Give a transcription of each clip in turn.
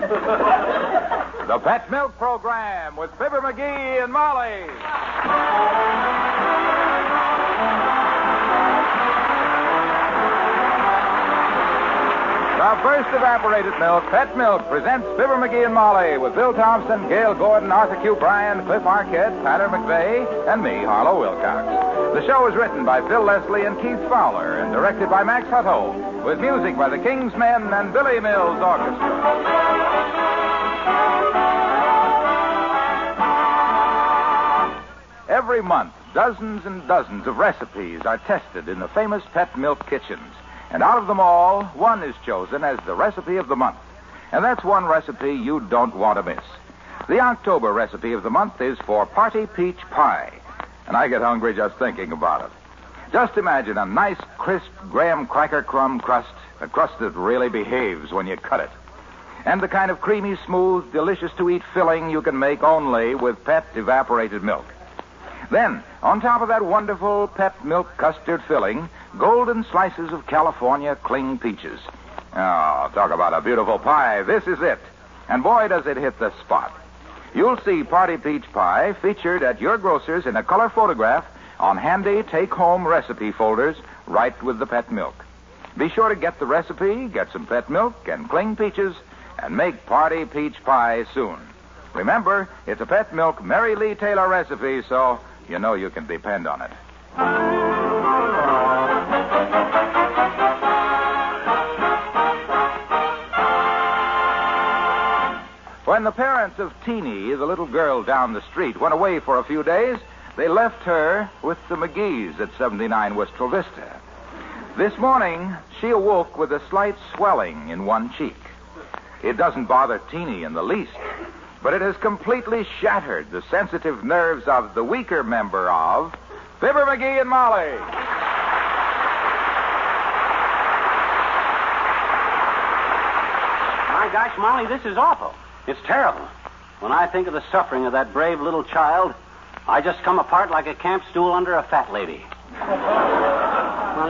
The Pet Milk Program with Fibber McGee and Molly. The first evaporated milk, Pet Milk, presents Fibber McGee and Molly with Bill Thompson, Gale Gordon, Arthur Q. Bryan, Cliff Arquette, Patter McVeigh, and me, Harlow Wilcox. The show is written by Phil Leslie and Keith Fowler and directed by Max Hutto, with music by the King's Men and Billy Mills Orchestra. Every month, dozens and dozens of recipes are tested in the famous Pet Milk kitchens. And out of them all, one is chosen as the recipe of the month. And that's one recipe you don't want to miss. The October recipe of the month is for party peach pie. And I get hungry just thinking about it. Just imagine a nice, crisp graham cracker crumb crust, a crust that really behaves when you cut it. And the kind of creamy, smooth, delicious to eat filling you can make only with pet evaporated milk. Then, on top of that wonderful pet milk custard filling, golden slices of California cling peaches. Oh, talk about a beautiful pie. This is it. And boy, does it hit the spot. You'll see Party Peach Pie featured at your grocer's in a color photograph on handy take home recipe folders right with the pet milk. Be sure to get the recipe, get some pet milk, and cling peaches, and make Party Peach Pie soon. Remember, it's a pet milk Mary Lee Taylor recipe, so you know you can depend on it. When the parents of Teeny, the little girl down the street, went away for a few days, they left her with the McGees at 79 Wistful Vista. This morning, she awoke with a slight swelling in one cheek. It doesn't bother Teeny in the least, but it has completely shattered the sensitive nerves of the weaker member of Fibber McGee and Molly. My gosh, Molly, this is awful. It's terrible. When I think of the suffering of that brave little child, I just come apart like a camp stool under a fat lady.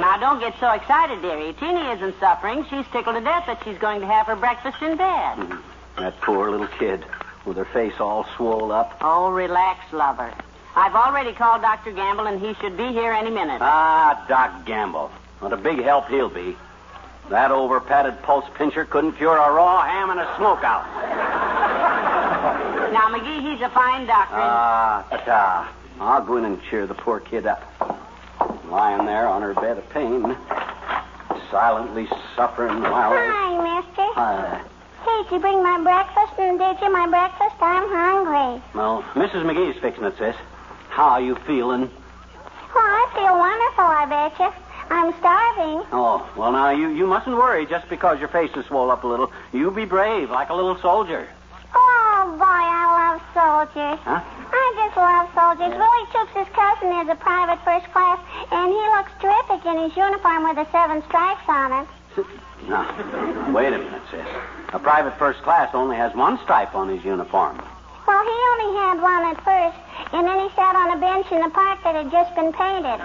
Now, don't get so excited, dearie. Teeny isn't suffering. She's tickled to death that she's going to have her breakfast in bed. Mm-hmm. That poor little kid with her face all swole up. Oh, relax, lover. I've already called Dr. Gamble, and he should be here any minute. Ah, Doc Gamble. What a big help he'll be. That over-padded pulse pincher couldn't cure a raw ham and a smokeout. Now, McGee, he's a fine doctor. Ah, ta I'll go in and cheer the poor kid up. Lying there on her bed of pain, silently suffering while. Hi, mister. Hi. Did you bring my breakfast? And did you my breakfast? I'm hungry. Well, Mrs. McGee's fixing it, sis. How are you feeling? Oh, I feel wonderful, I bet you. I'm starving. Oh, well, now, you, you mustn't worry just because your face is swollen up a little. You be brave, like a little soldier. Oh, boy, I love soldiers. Huh? Love soldiers. Willie Chooks, his cousin, is a private first class, and he looks terrific in his uniform with the seven stripes on it. Now, wait a minute, sis. A private first class only has one stripe on his uniform. Well, he only had one at first, and then he sat on a bench in the park that had just been painted.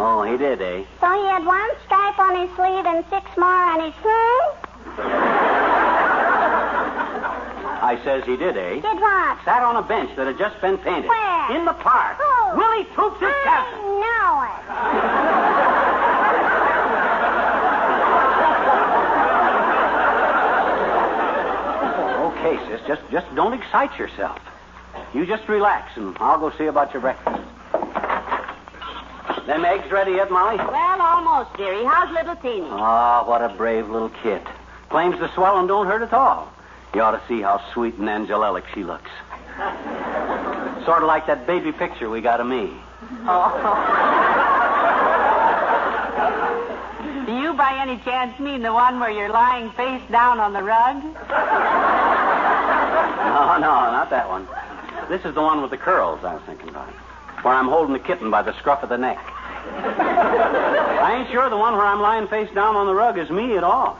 Oh, he did, eh? So he had one stripe on his sleeve and six more on his hmm? I says he did, eh? Did what? Sat on a bench that had just been painted. Where? In the park. Who? Willie Toops' I Captain. know it. okay, sis, just, just don't excite yourself. You just relax, and I'll go see about your breakfast. Them eggs ready yet, Molly? Well, almost, dearie. How's little Teeny? Ah, what a brave little kid. Claims the swelling don't hurt at all. You ought to see how sweet and angelic she looks. sort of like that baby picture we got of me. Oh. Do you by any chance mean the one where you're lying face down on the rug? No, no, not that one. This is the one with the curls I was thinking about. Where I'm holding the kitten by the scruff of the neck. I ain't sure the one where I'm lying face down on the rug is me at all.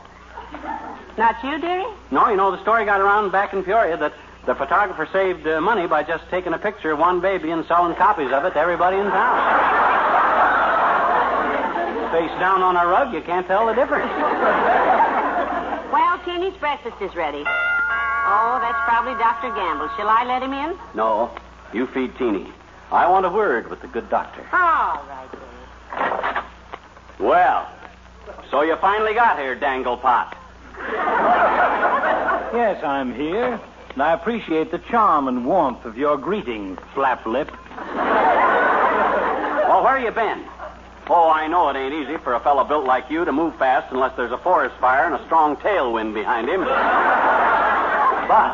Not you, dearie? No, you know, the story got around back in Peoria that the photographer saved uh, money by just taking a picture of one baby and selling copies of it to everybody in town. Face down on a rug, you can't tell the difference. Well, Teeny's breakfast is ready. Oh, that's probably Dr. Gamble. Shall I let him in? No, you feed Teeny. I want a word with the good doctor. All right, dearie. Well, so you finally got here, Danglepot. Yes, I'm here. And I appreciate the charm and warmth of your greeting, flap lip. Well, where you been? Oh, I know it ain't easy for a fellow built like you to move fast unless there's a forest fire and a strong tailwind behind him. But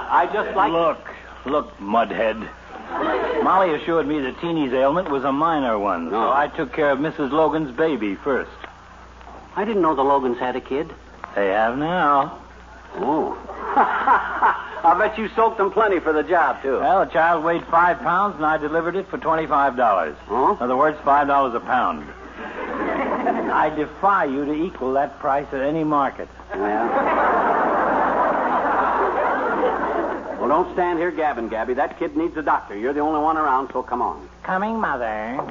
I just like. Look, look, mudhead. Molly assured me that Teeny's ailment was a minor one, so oh. I took care of Mrs. Logan's baby first. I didn't know the Logans had a kid. They have now. Oh. I bet you soaked them plenty for the job, too. Well, the child weighed five pounds, and I delivered it for twenty-five dollars. Huh? In other words, five dollars a pound. I defy you to equal that price at any market. Yeah. Well, don't stand here gabbing, Gabby. That kid needs a doctor. You're the only one around, so come on. Coming, mother.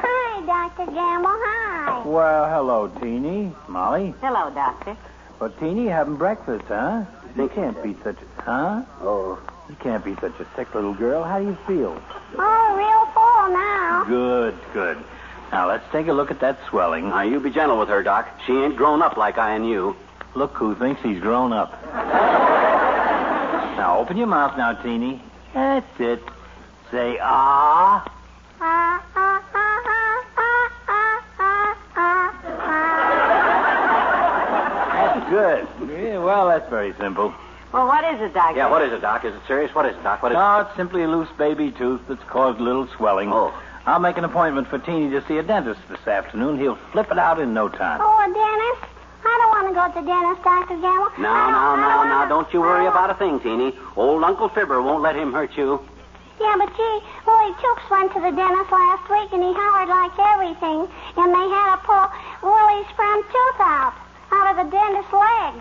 Hi, Dr. Gamble. Hi. Well, hello, Teeny. Molly. Hello, Doctor. Well, Teeny, you having breakfast, huh? You can't be such a... Huh? Oh. You can't be such a sick little girl. How do you feel? Oh, real full now. Good, good. Now, let's take a look at that swelling. Now, you be gentle with her, Doc. She ain't grown up like I and you. Look who thinks he's grown up. now, open your mouth now, Teeny. That's it. Say, ah, ah, good. Yeah, well, that's very simple. Well, what is it, Doctor? Yeah, what is it, Doc? Is it serious? What is it, Doc? What is No, it's simply a loose baby tooth that's caused a little swelling. Oh. I'll make an appointment for Teeny to see a dentist this afternoon. He'll flip it out in no time. Oh, a dentist? I don't want to go to the dentist, Dr. Gamble. No, I no, don't- no, don't no. wanna- Don't you worry about a thing, Teeny. Old Uncle Fibber won't let him hurt you. Yeah, but gee, Willie Chooks went to the dentist last week and he hollered like everything. And they had to pull Willie's front tooth out, out of the dentist's leg.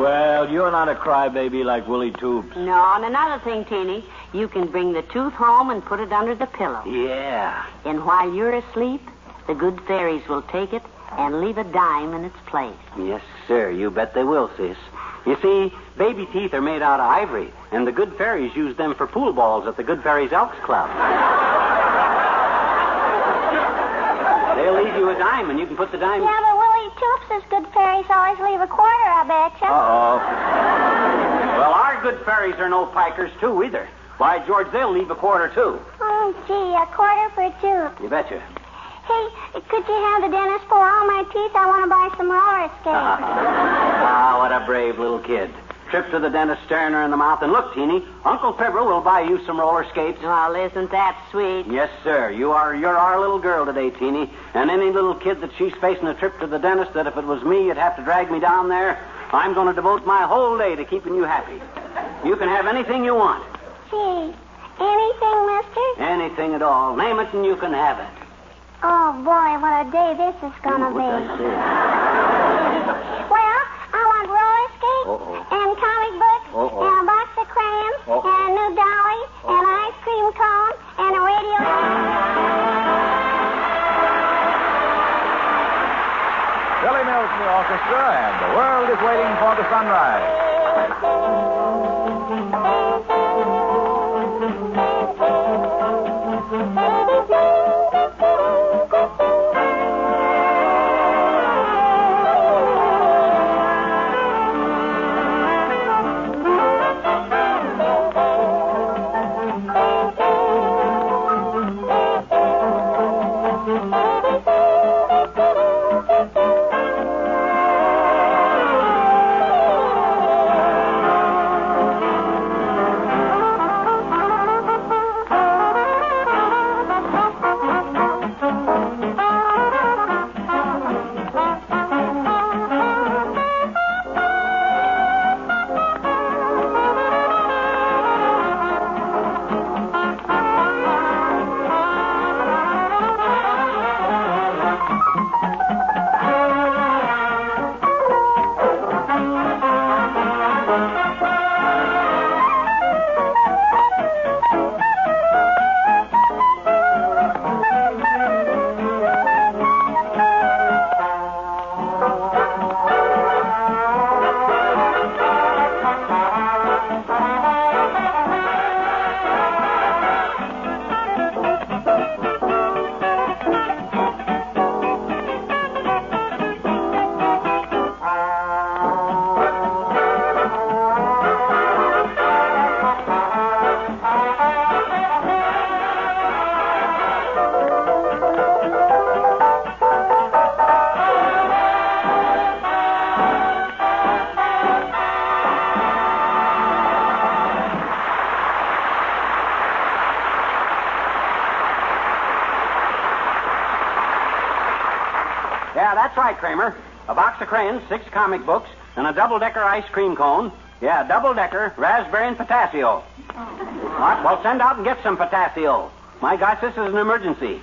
Well, you're not a crybaby like Willie Toops. No, and another thing, Teeny, you can bring the tooth home and put it under the pillow. Yeah. And while you're asleep, the good fairies will take it and leave a dime in its place. Yes, sir. You bet they will, sis. You see, baby teeth are made out of ivory, and the good fairies use them for pool balls at the Good Fairies Elks Club. They'll leave you a dime, and you can put the dime. Yeah, but Willie Chooks' good fairies always leave a quarter, I betcha. Uh-oh. Well, our good fairies are no pikers, too, either. By George, they'll leave a quarter, too. Oh, gee, a quarter for a tooth. You betcha. Hey, could you have the dentist pull all my teeth? I want to buy some roller skates. ah, what a brave little kid. Trip to the dentist staring her in the mouth. And look, Teeny, Uncle Fibber will buy you some roller skates. Well, isn't that sweet? Yes, sir. You are you're our little girl today, Teeny. And any little kid that she's facing a trip to the dentist that if it was me, you'd have to drag me down there. I'm going to devote my whole day to keeping you happy. You can have anything you want. Gee, anything, mister? Anything at all. Name it and you can have it. Oh, boy, what a day this is going to be. did I say? Well, I want Uh-oh. and comic books Uh-oh. and a box of crayons Uh-oh. and a new dolly and an ice cream cone and a radio. Billy Mills in the orchestra, and the world is waiting for the sunrise. Yeah, that's right, Kramer. A box of crayons, six comic books, and a double-decker ice cream cone. Yeah, double-decker, raspberry and potassio. What? Well, send out and get some potassio. My gosh, this is an emergency.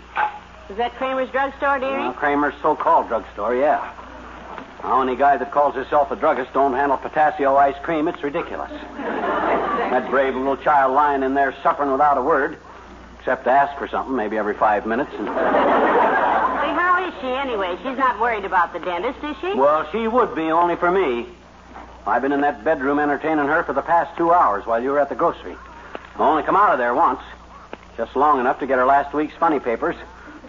Is that Kramer's drugstore, dearie? Well, Kramer's so-called drugstore, yeah. Now, any guy that calls himself a druggist don't handle potassio ice cream, it's ridiculous. that brave little child lying in there suffering without a word, except to ask for something maybe every five minutes. And... Say, how is she anyway? She's not worried about the dentist, is she? Well, she would be, only for me. I've been in that bedroom entertaining her for the past two hours while you were at the grocery. I only come out of there once, just long enough to get her last week's funny papers,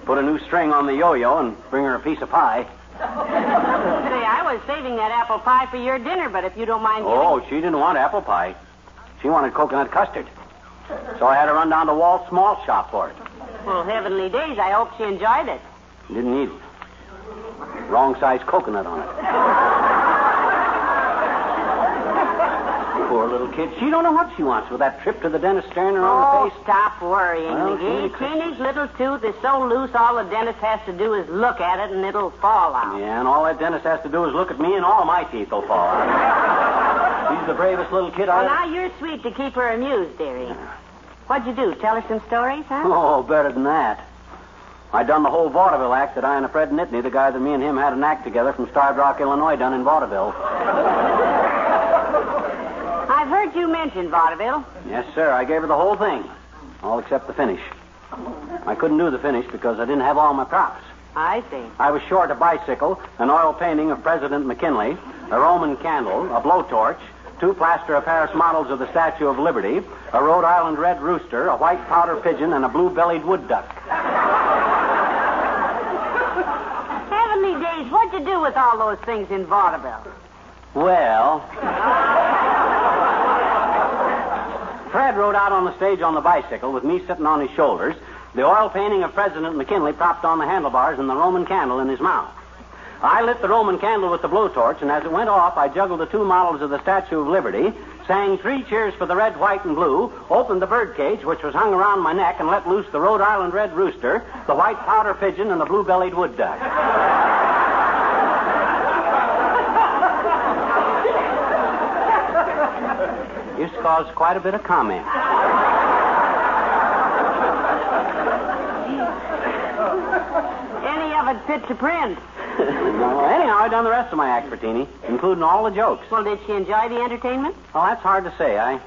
put a new string on the yo-yo, and bring her a piece of pie. Say, I was saving that apple pie for your dinner, but if you don't mind giving... Oh, she didn't want apple pie. She wanted coconut custard. So I had to run down to Walt's malt shop for it. Well, heavenly days, I hope she enjoyed it. Didn't need it. Wrong size coconut on it. Poor little kid. She don't know what she wants with that trip to the dentist staring her Oh, on the face. stop worrying, Well, McGee. Teeny- Teeny's little tooth is so loose, all the dentist has to do is look at it and it'll fall out. Yeah, and all that dentist has to do is look at me and all my teeth will fall out. She's the bravest little kid I Well, now you're sweet to keep her amused, dearie. What'd you do? Tell her some stories, huh? Oh, better than that. I done the whole vaudeville act that I and a Fred Nitney, the guy that me and him had an act together from Starved Rock, Illinois, done in vaudeville. I've heard you mention vaudeville. Yes, sir. I gave her the whole thing, all except the finish. I couldn't do the finish because I didn't have all my props. I see. I was short a bicycle, an oil painting of President McKinley, a Roman candle, a blowtorch, two plaster of Paris models of the Statue of Liberty, a Rhode Island red rooster, a white pouter pigeon, and a blue-bellied wood duck. Heavenly you do with all those things in vaudeville? Well, Fred rode out on the stage on the bicycle with me sitting on his shoulders, the oil painting of President McKinley propped on the handlebars, and the Roman candle in his mouth. I lit the Roman candle with the blowtorch, and as it went off, I juggled the two models of the Statue of Liberty, sang three cheers for the red, white, and blue, opened the birdcage, which was hung around my neck, and let loose the Rhode Island red rooster, the white pouter pigeon, and the blue-bellied wood duck. Used to quite a bit of comment. Any of it fit to print. anyhow, I've done the rest of my act for Teeny, including all the jokes. Well, did she enjoy the entertainment? Well, that's hard to say. I,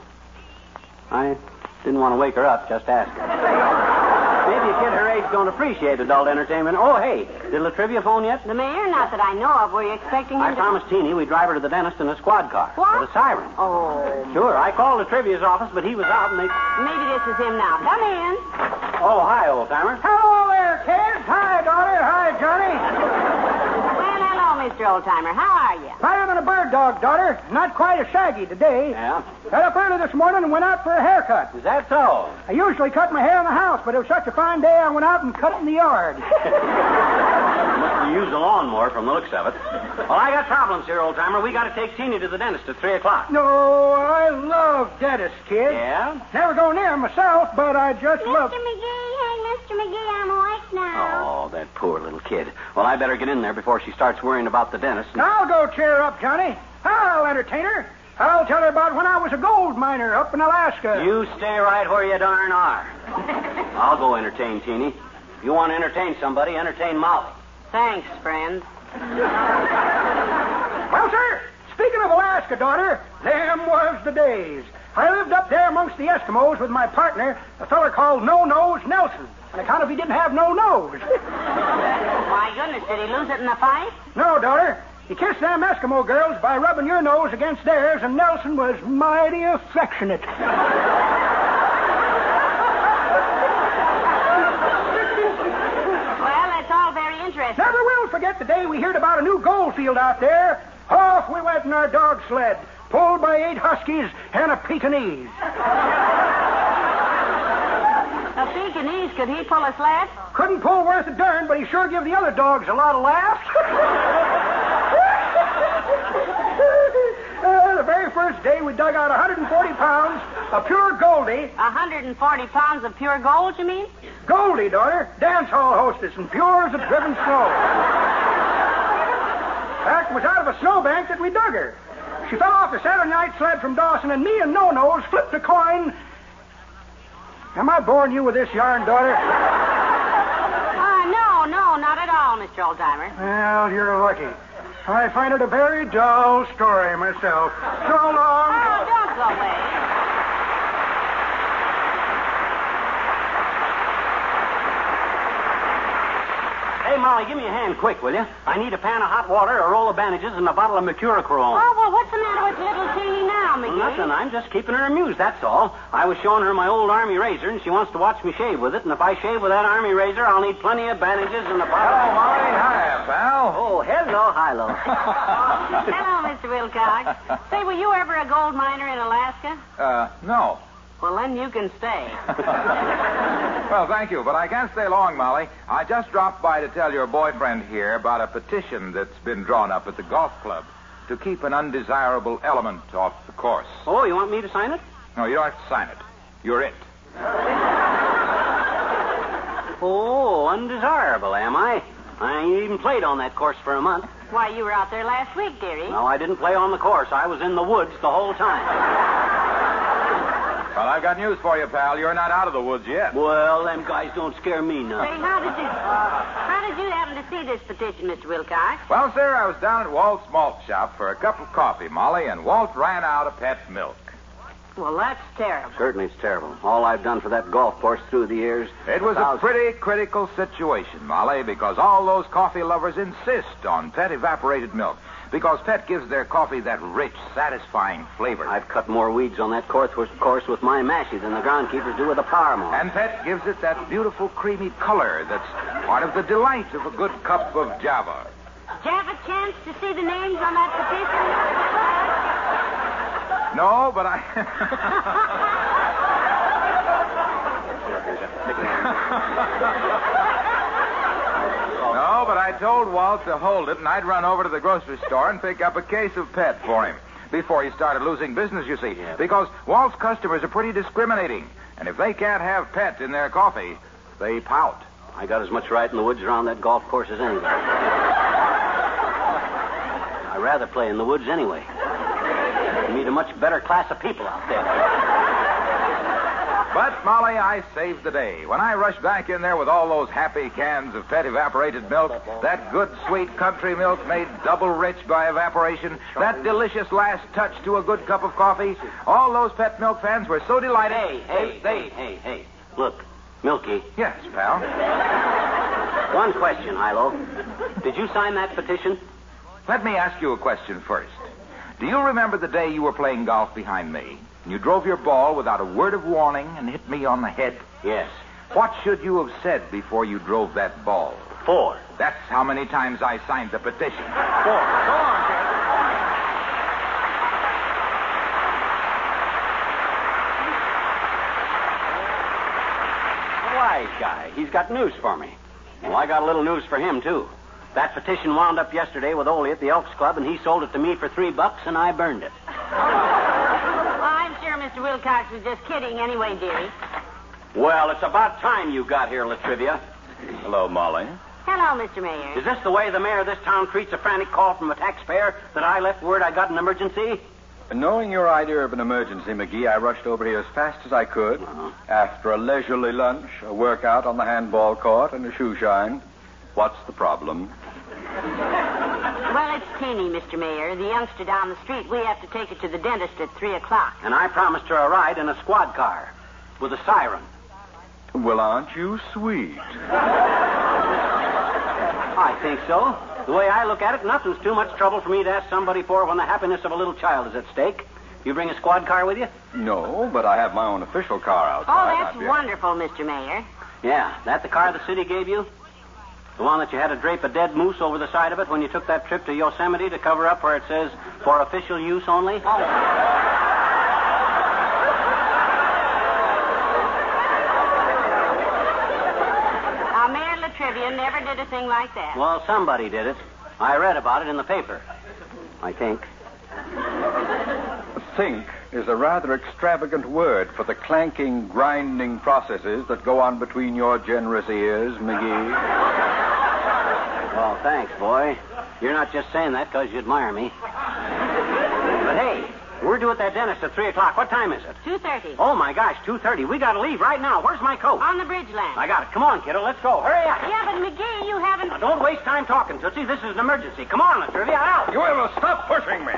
I didn't want to wake her up. Just ask her. Maybe a kid her age don't appreciate adult entertainment. Oh, hey, did La Trivia phone yet? The mayor? Not that I know of. Were you expecting him I to... promised Teeny we'd drive her to the dentist in a squad car What? with a siren. Oh, Sure, I called the Trivia's office, but he was out, and they. maybe this is him now. Come in. Oh, hi, old timer. Hello there, kids. Hi, daughter. Hi, Johnny. Well, hello, Mr. Oldtimer. How are you? Better than a bird dog, daughter. Not quite as shaggy today. Yeah, Got up early this morning and went out for a haircut. is that so? I usually cut my hair in the house, but it was such a fine day I went out and cut it in the yard. Must have used a lawnmower from the looks of it. Well, I got problems here, old timer. We got to take Teeny to the dentist at three o'clock. no, I love dentists, kid. Yeah? Never go near 'em myself, but I just Mr. love. McGee, hey, Mr. McGee, I'm awake now. Oh, that poor little kid. Well, I better get in there before she starts worrying about the dentist. I'll go cheer her up, Johnny. I'll entertain her. I'll tell her about when I was a gold miner up in Alaska. You stay right where you darn are. I'll go entertain Teeny. If you want to entertain somebody, entertain Molly. Thanks, friend. Well, sir, speaking of Alaska, daughter, them was the days. I lived up there amongst the Eskimos with my partner, a feller called No Nose Nelson, on account of he didn't have no nose. My goodness, did he lose it in the fight? no, daughter, he kissed them Eskimo girls by rubbing your nose against theirs, and Nelson was mighty affectionate. Well, that's all very interesting. Never will forget the day we heard about a new gold field out there. Off we went in our dog sled, pulled by eight huskies and a Pekingese. A Pekingese, could he pull a sled? Couldn't pull worth a darn, but he sure give the other dogs a lot of laughs. Uh, the very first day, we dug out 140 pounds of pure Goldie. 140 pounds of pure gold, you mean? Goldie, daughter, dance hall hostess, and pure as a driven snow. fact, was out of a snowbank that we dug her. She fell off the Saturday night sled from Dawson, and me and No Nose flipped a coin. Am I boring you with this yarn, daughter? Uh, no, no, not at all, Mr. Oldtimer. Well, you're lucky. I find it a very dull story myself. So long. Oh, don't go away. Hey, Molly, give me a hand quick, will you? I need a pan of hot water, a roll of bandages, and a bottle of mercurochrome. Oh, well, what's the matter with little Teeny now, McGee? Nothing. I'm just keeping her amused, that's all. I was showing her my old army razor, and she wants to watch me shave with it. And if I shave with that army razor, I'll need plenty of bandages and a bottle. Hello, Molly. Hi, pal. Oh, hello, Hilo. Hello, Mr. Wilcox. Say, were you ever a gold miner in Alaska? Uh, no. Well, then you can stay. Well, thank you, but I can't stay long, Molly. I just dropped by to tell your boyfriend here about a petition that's been drawn up at the golf club to keep an undesirable element off the course. Oh, you want me to sign it? No, you don't have to sign it. You're it. Oh, undesirable, am I? I ain't even played on that course for a month. Why, you were out there last week, dearie. No, I didn't play on the course. I was in the woods the whole time. Well, I've got news for you, pal. You're not out of the woods yet. Well, them guys don't scare me Say, none. how did you how did you happen to see this petition, Mr. Wilcox? Well, sir, I was down at Walt's malt shop for a cup of coffee, Molly, and Walt ran out of pet milk. Well, that's terrible. Certainly it's terrible. All I've done for that golf course through the years. It was a Thousands- pretty critical situation, Molly, because all those coffee lovers insist on pet evaporated milk. Because Pet gives their coffee that rich, satisfying flavor. I've cut more weeds on that course with, course with my mashie than the groundkeepers do with a power mower. And Pet gives it that beautiful creamy color that's part of the delight of a good cup of Java. Did you have a chance to see the names on that petition? No, but I. no, but I told Walt to hold it, and I'd run over to the grocery store and pick up a case of Pet for him. Before he started losing business, you see. Because Walt's customers are pretty discriminating. And if they can't have Pet in their coffee, they pout. I got as much right in the woods around that golf course as anybody. I'd rather play in the woods anyway. You meet a much better class of people out there. But, Molly, I saved the day. When I rushed back in there with all those happy cans of pet evaporated milk, that good, sweet country milk made double rich by evaporation, that delicious last touch to a good cup of coffee, all those pet milk fans were so delighted. Hey, hey, they, hey, hey, hey. Look, Milky, Yes, pal. one question, Hilo. Did you sign that petition? Let me ask you a question first. Do you remember the day you were playing golf behind me? And you drove your ball without a word of warning and hit me on the head? Yes. What should you have said before you drove that ball? Four. That's how many times I signed the petition. Four. Go on, kid. A wise guy. He's got news for me. Well, I got a little news for him, too. That petition wound up yesterday with Ole at the Elks Club, and he sold it to me for three bucks, and I burned it. Well, I'm sure Mr. Wilcox was just kidding anyway, dearie. Well, it's about time you got here, La Trivia. Hello, Molly. Hello, Mr. Mayor. Is this the way the mayor of this town treats a frantic call from a taxpayer that I left word I got an emergency? Knowing your idea of an emergency, McGee, I rushed over here as fast as I could. Uh-huh. After a leisurely lunch, a workout on the handball court, and a shoe shine. What's the problem? Well, it's Teeny, Mr. Mayor, the youngster down the street. We have to take her to the dentist at 3 o'clock. And I promised her a ride in a squad car with a siren. Well, aren't you sweet? I think so. The way I look at it, nothing's too much trouble for me to ask somebody for when the happiness of a little child is at stake. You bring a squad car with you? No, but I have my own official car outside. Oh, that's wonderful, Mr. Mayor. Yeah. That the car the city gave you? The one that you had to drape a dead moose over the side of it when you took that trip to Yosemite to cover up where it says for official use only? Now, Mayor La Trivia never did a thing like that. Well, somebody did it. I read about it in the paper. I think. Think is a rather extravagant word for the clanking, grinding processes that go on between your generous ears, McGee. Well, thanks, boy. You're not just saying that because you admire me. but hey, we're due at that dentist at 3 o'clock. What time is it? 2.30. Oh, my gosh, 2.30. We got to leave right now. Where's my coat? On the bridge lamp. I got it. Come on, kiddo. Let's go. Hurry up. Yeah, but McGee, you haven't... Now, don't waste time talking, Tootsie. This is an emergency. Come on, La Trivia. Out. You will stop pushing me.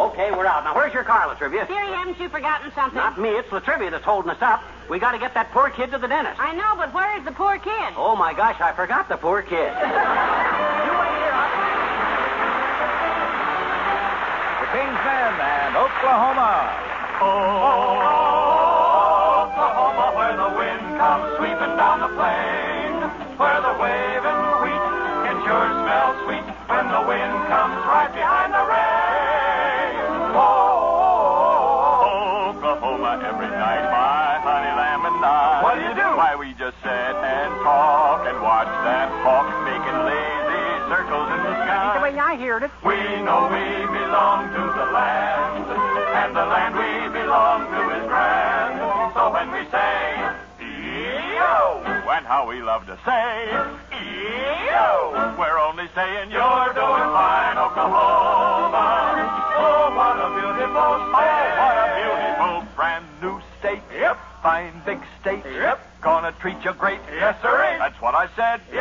Okay, we're out. Now, where's your car, La Trivia? Dearie, haven't you forgotten something? Not me. It's La Trivia that's holding us up. We got to get that poor kid to the dentist. I know, but where is the poor kid? Oh, my gosh, I forgot the poor kid. The King's Men and Oklahoma. Oh, oh, oh, oh, Oklahoma, where the wind comes sweeping down the plain, where the waving the heard it. We know we belong to the land, and the land we belong to is grand. So when we say, E-O, and how we love to say, E-O, we're only saying you're doing fine, Oklahoma. Oh, what a beautiful state. Oh, what a beautiful brand new state. Yep. Fine big state. Yep. Gonna treat you great. Yes, sir. That's what I said. Yep.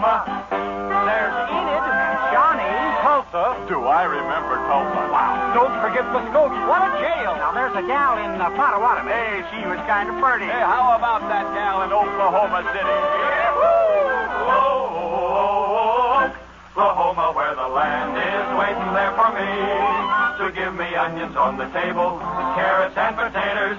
Oklahoma. There's Enid, Johnny, Tulsa. Do I remember Tulsa? Wow. Don't forget Muskogee. What a jail. Now, there's a gal in uh, Potawatomi. Hey, she was kind of pretty. Hey, how about that gal in Oklahoma City? Oh, Oklahoma, where the land is waiting there for me to give me onions on the table, carrots and potatoes,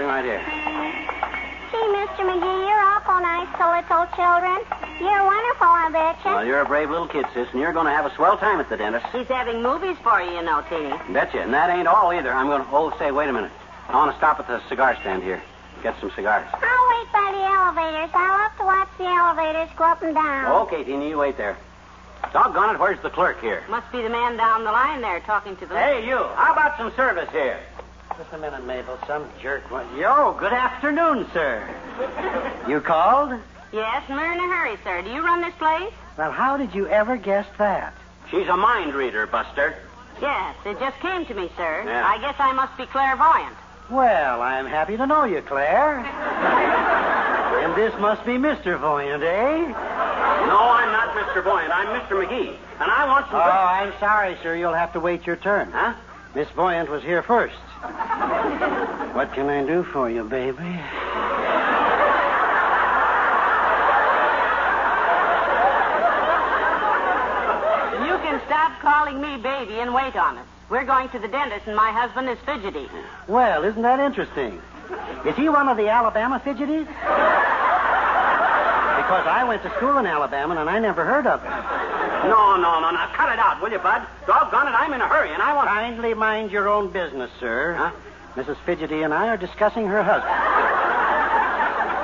Here's the dental building right here. Gee, Mr. McGee, you're awful nice to little children. You're wonderful, I betcha. Well, you're a brave little kid, sis, and you're going to have a swell time at the dentist. He's having movies for you, you know, Teeny. Betcha. And that ain't all either. I'm going to. Oh, say, wait a minute. I want to stop at the cigar stand here. Get some cigars. I'll wait by the elevators. I love to watch the elevators go up and down. Okay, Teeny, you wait there. Doggone it, where's the clerk here? Must be the man down the line there talking to the... Hey, you. How about some service here? Just a minute, Mabel. Some jerk. went. Yo, good afternoon, sir. You called? Yes, and we're in a hurry, sir. Do you run this place? Well, how did you ever guess that? She's a mind reader, Buster. Yes, it just came to me, sir. Yeah. I guess I must be clairvoyant. Well, I'm happy to know you, Claire. and this must be Mr. Voyant, eh? No, I'm not Mr. Voyant. I'm Mr. McGee. And I want some. Oh, I'm sorry, sir. You'll have to wait your turn. Huh? Miss Voyant was here first. What can I do for you, baby? You can stop calling me baby and wait on us. We're going to the dentist, and my husband is fidgety. Well, isn't that interesting? Is he one of the Alabama fidgeties? Because I went to school in Alabama and I never heard of him. No, no, no, no. cut it out, will you, Bud? Doggone it, I'm in a hurry and I want. Kindly mind your own business, sir. Huh? Mrs. Fidgety and I are discussing her husband.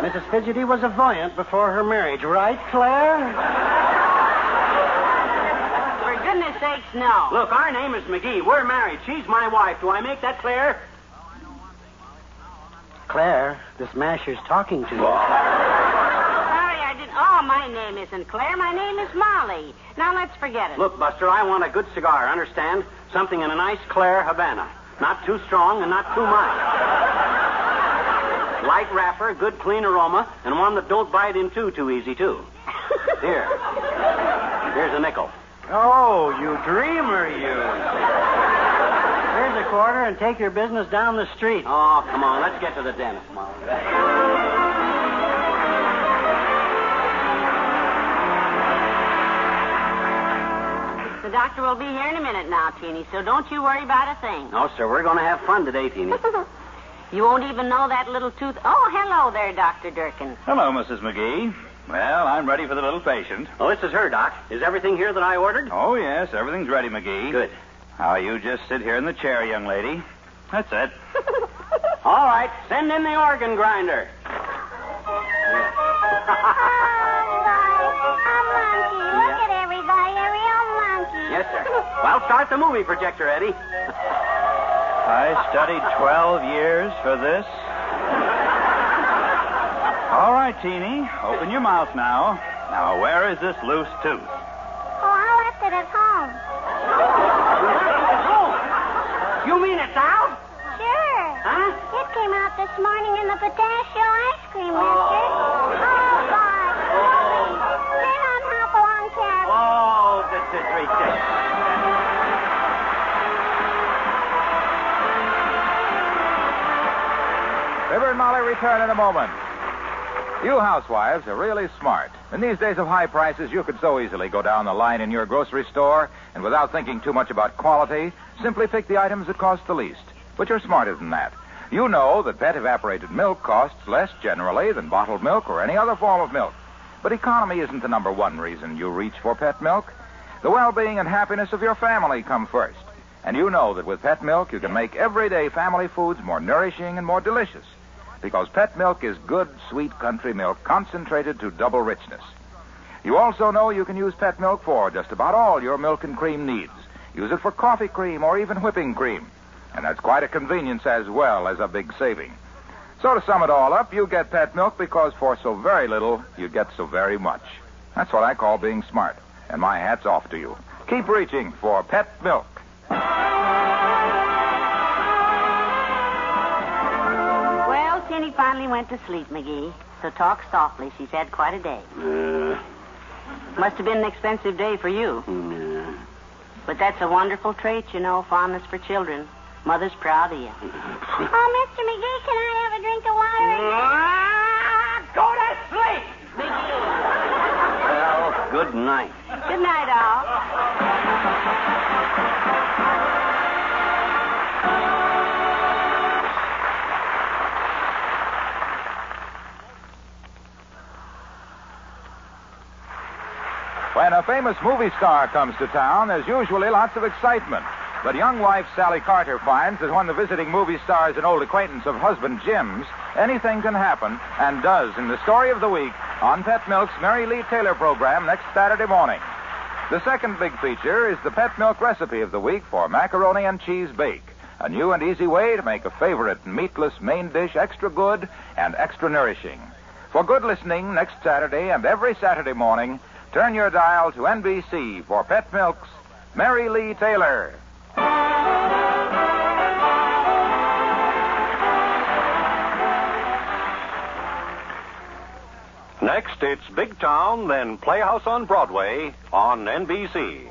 Mrs. Fidgety was a voyant before her marriage, right, Claire? For goodness sakes, no. Look, our name is McGee. We're married. She's my wife. Do I make that clear? Claire, this masher's talking to you. Sorry, I didn't. Oh, my name isn't Claire. My name is Molly. Now let's forget it. Look, Buster, I want a good cigar, understand? Something in a nice Claire Havana. Not too strong and not too mild. Light wrapper, good clean aroma, and one that don't bite in two too easy, too. Here. Here's a nickel. Oh, you dreamer, you. Here's a quarter and take your business down the street. Oh, come on. Let's get to the dentist, Molly. The doctor will be here in a minute now, Teeny, so don't you worry about a thing. No, sir, we're going to have fun today, Teeny. You won't even know that little tooth. Oh, hello there, Dr. Durkin. Hello, Mrs. McGee. Well, I'm ready for the little patient. Oh, this is her, Doc. Is everything here that I ordered? Oh, yes, everything's ready, McGee. Good. Now, you just sit here in the chair, young lady. That's it. All right, send in the organ grinder. monkey. Yes. Well, start the movie projector, Eddie. I studied 12 years for this. All right, Teeny, open your mouth now. Now, where is this loose tooth? Oh, I left it at home. You mean it's out? Sure. Huh? It came out this morning in the pistachio ice cream, mister. Oh, oh Fibber and Molly return in a moment. You housewives are really smart. In these days of high prices, you could so easily go down the line in your grocery store and without thinking too much about quality, simply pick the items that cost the least. But you're smarter than that. You know that pet evaporated milk costs less generally than bottled milk or any other form of milk. But economy isn't the number one reason you reach for pet milk. The well-being and happiness of your family come first. And you know that with pet milk, you can make everyday family foods more nourishing and more delicious. Because pet milk is good, sweet country milk concentrated to double richness. You also know you can use pet milk for just about all your milk and cream needs. Use it for coffee cream or even whipping cream. And that's quite a convenience as well as a big saving. So to sum it all up, you get pet milk because for so very little, you get so very much. That's what I call being smart. And my hat's off to you. Keep reaching for pet milk. Finally went to sleep, McGee. So talk softly. She's had quite a day. Uh, Must have been an expensive day for you. yeah. But that's a wonderful trait, you know, fondness for children. Mother's proud of you. Oh, Mr. McGee, can I have a drink of water? Go to sleep! McGee. well, good night. Good night, all. When a famous movie star comes to town, there's usually lots of excitement. But young wife Sally Carter finds that when the visiting movie star is an old acquaintance of husband Jim's, anything can happen, and does in the story of the week on Pet Milk's Mary Lee Taylor program next Saturday morning. The second big feature is the Pet Milk recipe of the week for macaroni and cheese bake, a new and easy way to make a favorite meatless main dish extra good and extra nourishing. For good listening next Saturday and every Saturday morning, turn your dial to NBC for Pet Milk's Mary Lee Taylor. Next, it's Big Town, then Playhouse on Broadway on NBC.